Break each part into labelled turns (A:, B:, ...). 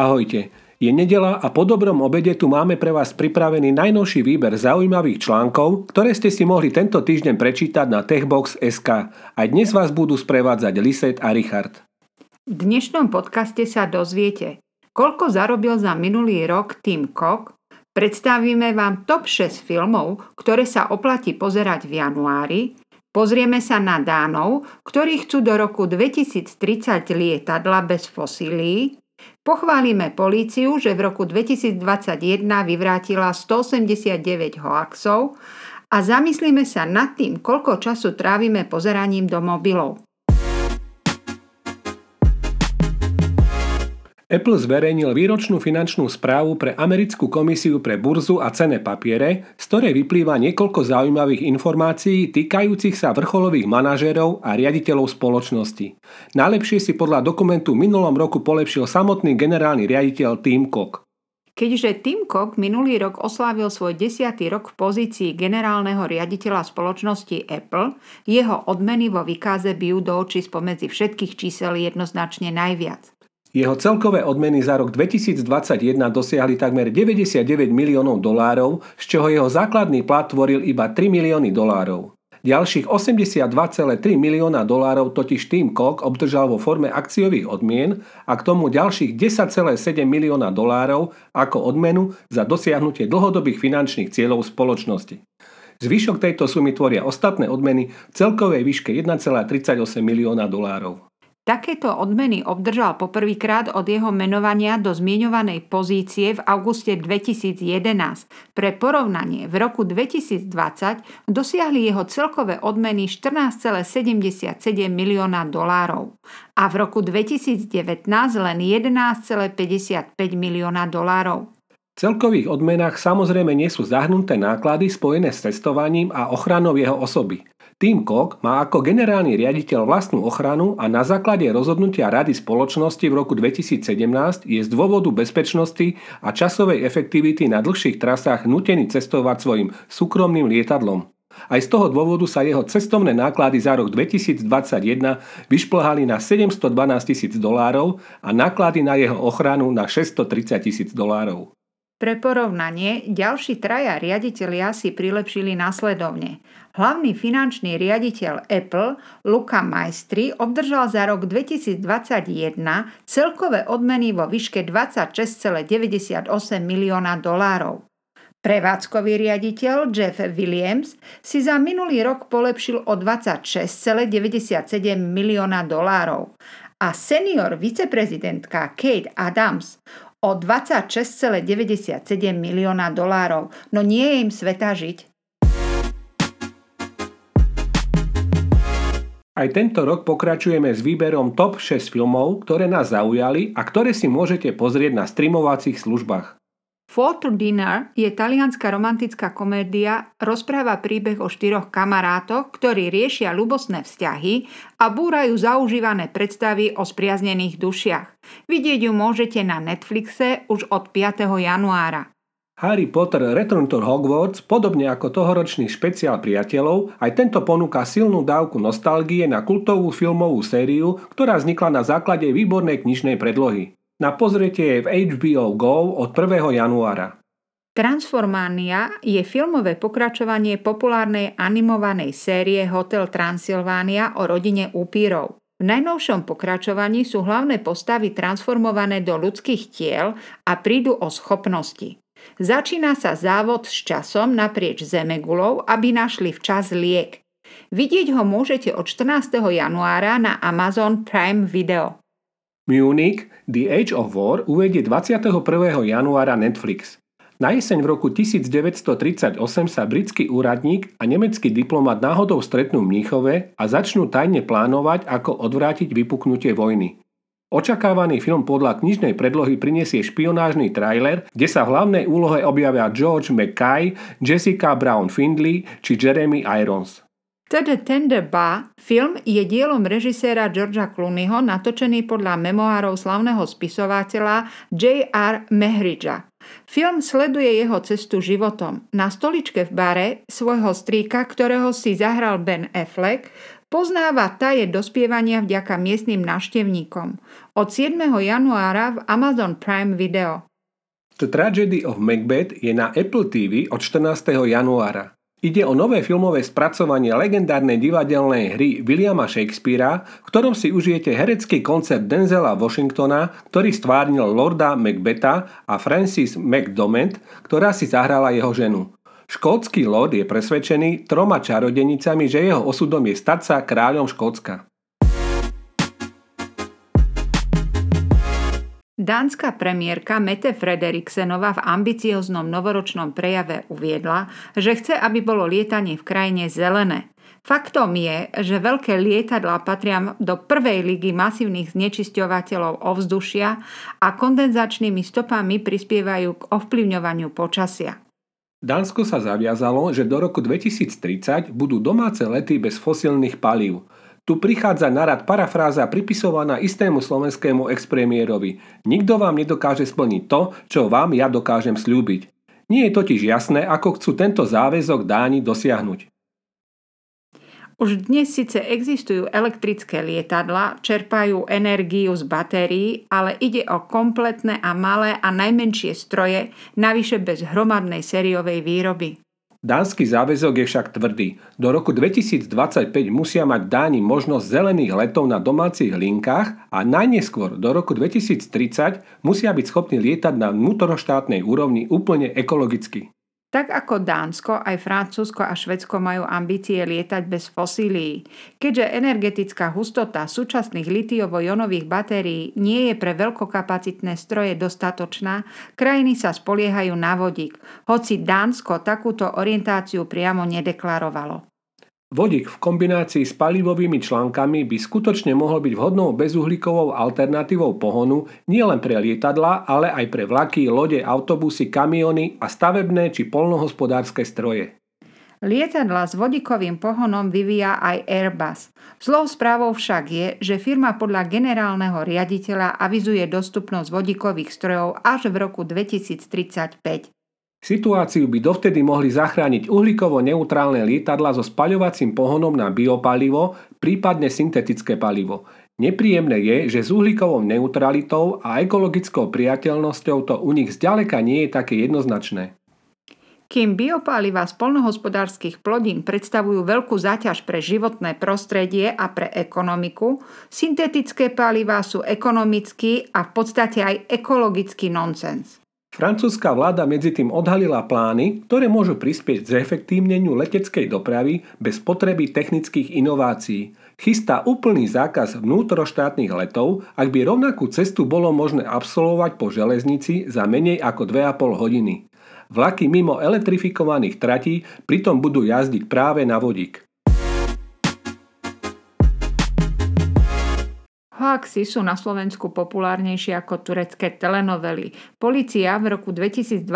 A: Ahojte, je nedela a po dobrom obede tu máme pre vás pripravený najnovší výber zaujímavých článkov, ktoré ste si mohli tento týždeň prečítať na techbox.sk. Aj dnes vás budú sprevádzať Liset a Richard.
B: V dnešnom podcaste sa dozviete, koľko zarobil za minulý rok Tim Cook, predstavíme vám top 6 filmov, ktoré sa oplatí pozerať v januári, Pozrieme sa na Dánov, ktorí chcú do roku 2030 lietadla bez fosílií. Pochválime políciu, že v roku 2021 vyvrátila 189 hoaxov a zamyslíme sa nad tým, koľko času trávime pozeraním do mobilov.
A: Apple zverejnil výročnú finančnú správu pre Americkú komisiu pre burzu a cene papiere, z ktorej vyplýva niekoľko zaujímavých informácií týkajúcich sa vrcholových manažérov a riaditeľov spoločnosti. Najlepšie si podľa dokumentu minulom roku polepšil samotný generálny riaditeľ Tim Cook.
B: Keďže Tim Cook minulý rok oslávil svoj desiatý rok v pozícii generálneho riaditeľa spoločnosti Apple, jeho odmeny vo vykáze bijú do očí spomedzi všetkých čísel jednoznačne najviac.
A: Jeho celkové odmeny za rok 2021 dosiahli takmer 99 miliónov dolárov, z čoho jeho základný plat tvoril iba 3 milióny dolárov. Ďalších 82,3 milióna dolárov totiž Tim Cook obdržal vo forme akciových odmien a k tomu ďalších 10,7 milióna dolárov ako odmenu za dosiahnutie dlhodobých finančných cieľov spoločnosti. Zvyšok tejto sumy tvoria ostatné odmeny v celkovej výške 1,38 milióna dolárov.
B: Takéto odmeny obdržal poprvýkrát od jeho menovania do zmienovanej pozície v auguste 2011. Pre porovnanie, v roku 2020 dosiahli jeho celkové odmeny 14,77 milióna dolárov a v roku 2019 len 11,55 milióna dolárov.
A: V celkových odmenách samozrejme nie sú zahrnuté náklady spojené s testovaním a ochranou jeho osoby. Tim Cook má ako generálny riaditeľ vlastnú ochranu a na základe rozhodnutia Rady spoločnosti v roku 2017 je z dôvodu bezpečnosti a časovej efektivity na dlhších trasách nutený cestovať svojim súkromným lietadlom. Aj z toho dôvodu sa jeho cestovné náklady za rok 2021 vyšplhali na 712 tisíc dolárov a náklady na jeho ochranu na 630 tisíc dolárov.
B: Pre porovnanie, ďalší traja riaditeľia si prilepšili následovne. Hlavný finančný riaditeľ Apple, Luca Maestri, obdržal za rok 2021 celkové odmeny vo výške 26,98 milióna dolárov. Prevádzkový riaditeľ Jeff Williams si za minulý rok polepšil o 26,97 milióna dolárov a senior viceprezidentka Kate Adams o 26,97 milióna dolárov, no nie je im sveta žiť.
A: Aj tento rok pokračujeme s výberom top 6 filmov, ktoré nás zaujali a ktoré si môžete pozrieť na streamovacích službách.
B: Photo Dinner je talianská romantická komédia, rozpráva príbeh o štyroch kamarátoch, ktorí riešia ľubostné vzťahy a búrajú zaužívané predstavy o spriaznených dušiach. Vidieť ju môžete na Netflixe už od 5. januára.
A: Harry Potter Return to Hogwarts, podobne ako tohoročný špeciál priateľov, aj tento ponúka silnú dávku nostalgie na kultovú filmovú sériu, ktorá vznikla na základe výbornej knižnej predlohy. Na pozretie je v HBO Go od 1. januára.
B: Transformania je filmové pokračovanie populárnej animovanej série Hotel Transylvania o rodine upírov. V najnovšom pokračovaní sú hlavné postavy transformované do ľudských tiel a prídu o schopnosti. Začína sa závod s časom naprieč Zemegulou, aby našli včas liek. Vidieť ho môžete od 14. januára na Amazon Prime Video.
A: Munich The Age of War uvedie 21. januára Netflix. Na jeseň v roku 1938 sa britský úradník a nemecký diplomat náhodou stretnú v Mníchove a začnú tajne plánovať, ako odvrátiť vypuknutie vojny. Očakávaný film podľa knižnej predlohy prinesie špionážny trailer, kde sa v hlavnej úlohe objavia George McKay, Jessica Brown Findley či Jeremy Irons.
B: The Tender Ba film je dielom režiséra Georgia Clooneyho natočený podľa memoárov slavného spisovateľa J.R. Mehridža. Film sleduje jeho cestu životom. Na stoličke v bare svojho strýka, ktorého si zahral Ben Affleck, poznáva taje dospievania vďaka miestnym návštevníkom. Od 7. januára v Amazon Prime Video.
A: The Tragedy of Macbeth je na Apple TV od 14. januára. Ide o nové filmové spracovanie legendárnej divadelnej hry Williama Shakespearea, v ktorom si užijete herecký koncert Denzela Washingtona, ktorý stvárnil Lorda Macbetha a Francis McDormand, ktorá si zahrala jeho ženu. Škótsky lord je presvedčený troma čarodenicami, že jeho osudom je stať sa kráľom Škótska.
B: Dánska premiérka Mette Frederiksenová v ambicioznom novoročnom prejave uviedla, že chce, aby bolo lietanie v krajine zelené. Faktom je, že veľké lietadlá patria do prvej ligy masívnych znečisťovateľov ovzdušia a kondenzačnými stopami prispievajú k ovplyvňovaniu počasia.
A: Dánsko sa zaviazalo, že do roku 2030 budú domáce lety bez fosílnych palív. Tu prichádza na rad parafráza pripisovaná istému slovenskému expremiérovi. Nikto vám nedokáže splniť to, čo vám ja dokážem slúbiť. Nie je totiž jasné, ako chcú tento záväzok dáni dosiahnuť.
B: Už dnes síce existujú elektrické lietadla, čerpajú energiu z batérií, ale ide o kompletné a malé a najmenšie stroje, navyše bez hromadnej sériovej výroby.
A: Dánsky záväzok je však tvrdý. Do roku 2025 musia mať Dáni možnosť zelených letov na domácich linkách a najneskôr do roku 2030 musia byť schopní lietať na vnútoroštátnej úrovni úplne ekologicky.
B: Tak ako Dánsko, aj Francúzsko a Švedsko majú ambície lietať bez fosílií. Keďže energetická hustota súčasných litiovo-jonových batérií nie je pre veľkokapacitné stroje dostatočná, krajiny sa spoliehajú na vodík, hoci Dánsko takúto orientáciu priamo nedeklarovalo.
A: Vodík v kombinácii s palivovými článkami by skutočne mohol byť vhodnou bezuhlíkovou alternatívou pohonu nielen pre lietadla, ale aj pre vlaky, lode, autobusy, kamiony a stavebné či polnohospodárske stroje.
B: Lietadla s vodíkovým pohonom vyvíja aj Airbus. Zlou správou však je, že firma podľa generálneho riaditeľa avizuje dostupnosť vodíkových strojov až v roku 2035.
A: Situáciu by dovtedy mohli zachrániť uhlíkovo neutrálne lietadla so spaľovacím pohonom na biopalivo, prípadne syntetické palivo. Nepríjemné je, že s uhlíkovou neutralitou a ekologickou priateľnosťou to u nich zďaleka nie je také jednoznačné.
B: Kým biopáliva z polnohospodárskych plodín predstavujú veľkú záťaž pre životné prostredie a pre ekonomiku, syntetické palivá sú ekonomický a v podstate aj ekologický nonsens.
A: Francúzska vláda medzi tým odhalila plány, ktoré môžu prispieť k zefektívneniu leteckej dopravy bez potreby technických inovácií. Chystá úplný zákaz vnútroštátnych letov, ak by rovnakú cestu bolo možné absolvovať po železnici za menej ako 2,5 hodiny. Vlaky mimo elektrifikovaných tratí pritom budú jazdiť práve na vodík.
B: Hoaxy sú na Slovensku populárnejšie ako turecké telenovely. Polícia v roku 2021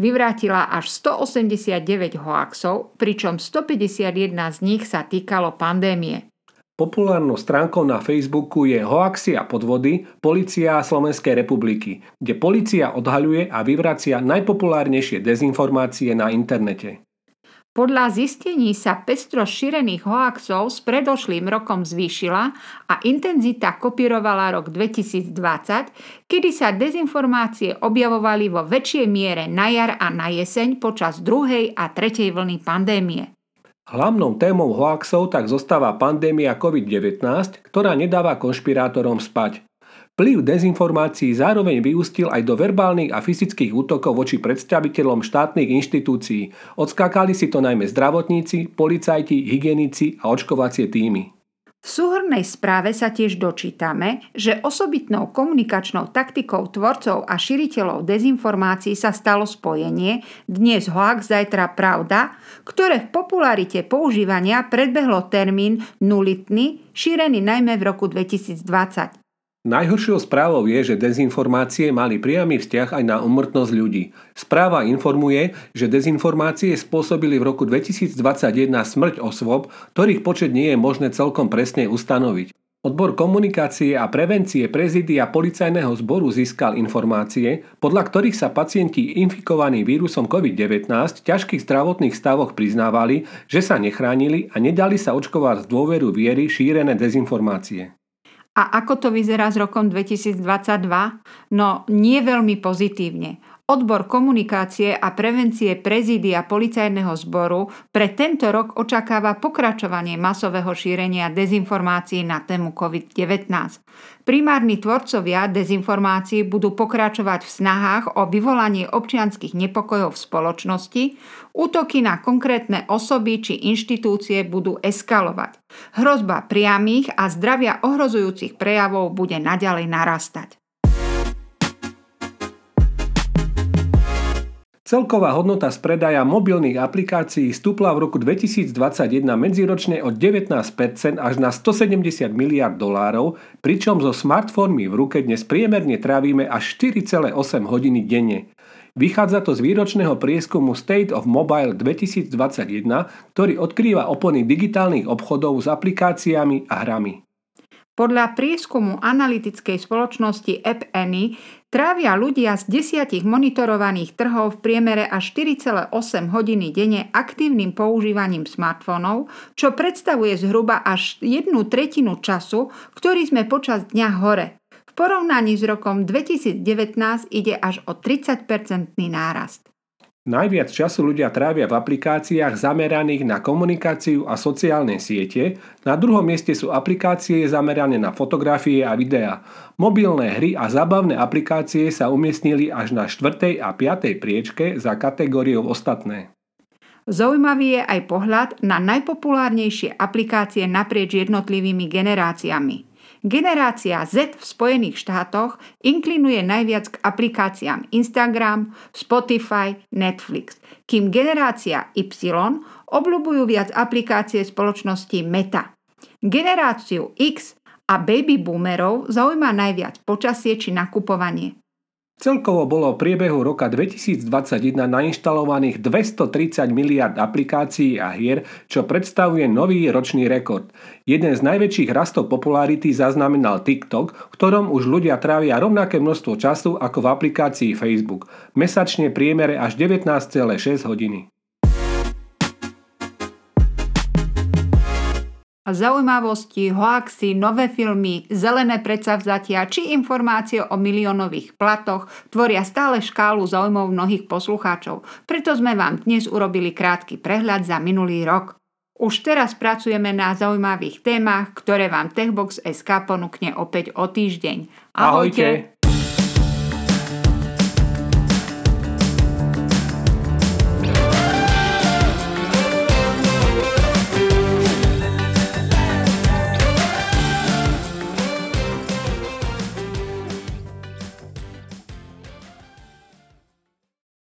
B: vyvrátila až 189 hoaxov, pričom 151 z nich sa týkalo pandémie.
A: Populárnou stránkou na Facebooku je Hoaxy a podvody Polícia Slovenskej republiky, kde policia odhaľuje a vyvracia najpopulárnejšie dezinformácie na internete.
B: Podľa zistení sa pestro šírených hoaxov s predošlým rokom zvýšila a intenzita kopírovala rok 2020, kedy sa dezinformácie objavovali vo väčšej miere na jar a na jeseň počas druhej a tretej vlny pandémie.
A: Hlavnou témou hoaxov tak zostáva pandémia COVID-19, ktorá nedáva konšpirátorom spať. Vplyv dezinformácií zároveň vyústil aj do verbálnych a fyzických útokov voči predstaviteľom štátnych inštitúcií. Odskákali si to najmä zdravotníci, policajti, hygienici a očkovacie týmy.
B: V súhrnej správe sa tiež dočítame, že osobitnou komunikačnou taktikou tvorcov a širiteľov dezinformácií sa stalo spojenie dnes hoax, zajtra pravda, ktoré v popularite používania predbehlo termín nulitný, šírený najmä v roku 2020.
A: Najhoršou správou je, že dezinformácie mali priamy vzťah aj na umrtnosť ľudí. Správa informuje, že dezinformácie spôsobili v roku 2021 smrť osôb, ktorých počet nie je možné celkom presne ustanoviť. Odbor komunikácie a prevencie prezidia policajného zboru získal informácie, podľa ktorých sa pacienti infikovaní vírusom COVID-19 v ťažkých zdravotných stavoch priznávali, že sa nechránili a nedali sa očkovať z dôveru viery šírené dezinformácie.
B: A ako to vyzerá s rokom 2022? No, nie veľmi pozitívne. Odbor komunikácie a prevencie prezídia policajného zboru pre tento rok očakáva pokračovanie masového šírenia dezinformácií na tému COVID-19. Primárni tvorcovia dezinformácií budú pokračovať v snahách o vyvolanie občianských nepokojov v spoločnosti, útoky na konkrétne osoby či inštitúcie budú eskalovať. Hrozba priamých a zdravia ohrozujúcich prejavov bude naďalej narastať.
A: Celková hodnota z predaja mobilných aplikácií stúpla v roku 2021 medziročne od 19% až na 170 miliard dolárov, pričom so smartfónmi v ruke dnes priemerne trávime až 4,8 hodiny denne. Vychádza to z výročného prieskumu State of Mobile 2021, ktorý odkrýva opony digitálnych obchodov s aplikáciami a hrami.
B: Podľa prieskumu analytickej spoločnosti App Annie trávia ľudia z desiatich monitorovaných trhov v priemere až 4,8 hodiny denne aktívnym používaním smartfónov, čo predstavuje zhruba až jednu tretinu času, ktorý sme počas dňa hore. V porovnaní s rokom 2019 ide až o 30-percentný nárast.
A: Najviac času ľudia trávia v aplikáciách zameraných na komunikáciu a sociálne siete, na druhom mieste sú aplikácie zamerané na fotografie a videá. Mobilné hry a zabavné aplikácie sa umiestnili až na 4. a 5. priečke za kategóriou ostatné.
B: Zaujímavý je aj pohľad na najpopulárnejšie aplikácie naprieč jednotlivými generáciami. Generácia Z v Spojených štátoch inklinuje najviac k aplikáciám Instagram, Spotify, Netflix, kým generácia Y obľúbujú viac aplikácie spoločnosti Meta. Generáciu X a baby boomerov zaujíma najviac počasie či nakupovanie.
A: Celkovo bolo v priebehu roka 2021 nainštalovaných 230 miliard aplikácií a hier, čo predstavuje nový ročný rekord. Jeden z najväčších rastov popularity zaznamenal TikTok, v ktorom už ľudia trávia rovnaké množstvo času ako v aplikácii Facebook. Mesačne priemere až 19,6 hodiny.
B: Zaujímavosti, hoaxy, nové filmy, zelené predsavzatia či informácie o miliónových platoch tvoria stále škálu zaujímav mnohých poslucháčov. Preto sme vám dnes urobili krátky prehľad za minulý rok. Už teraz pracujeme na zaujímavých témach, ktoré vám Techbox SK ponúkne opäť o týždeň.
A: Ahojte! Ahojte.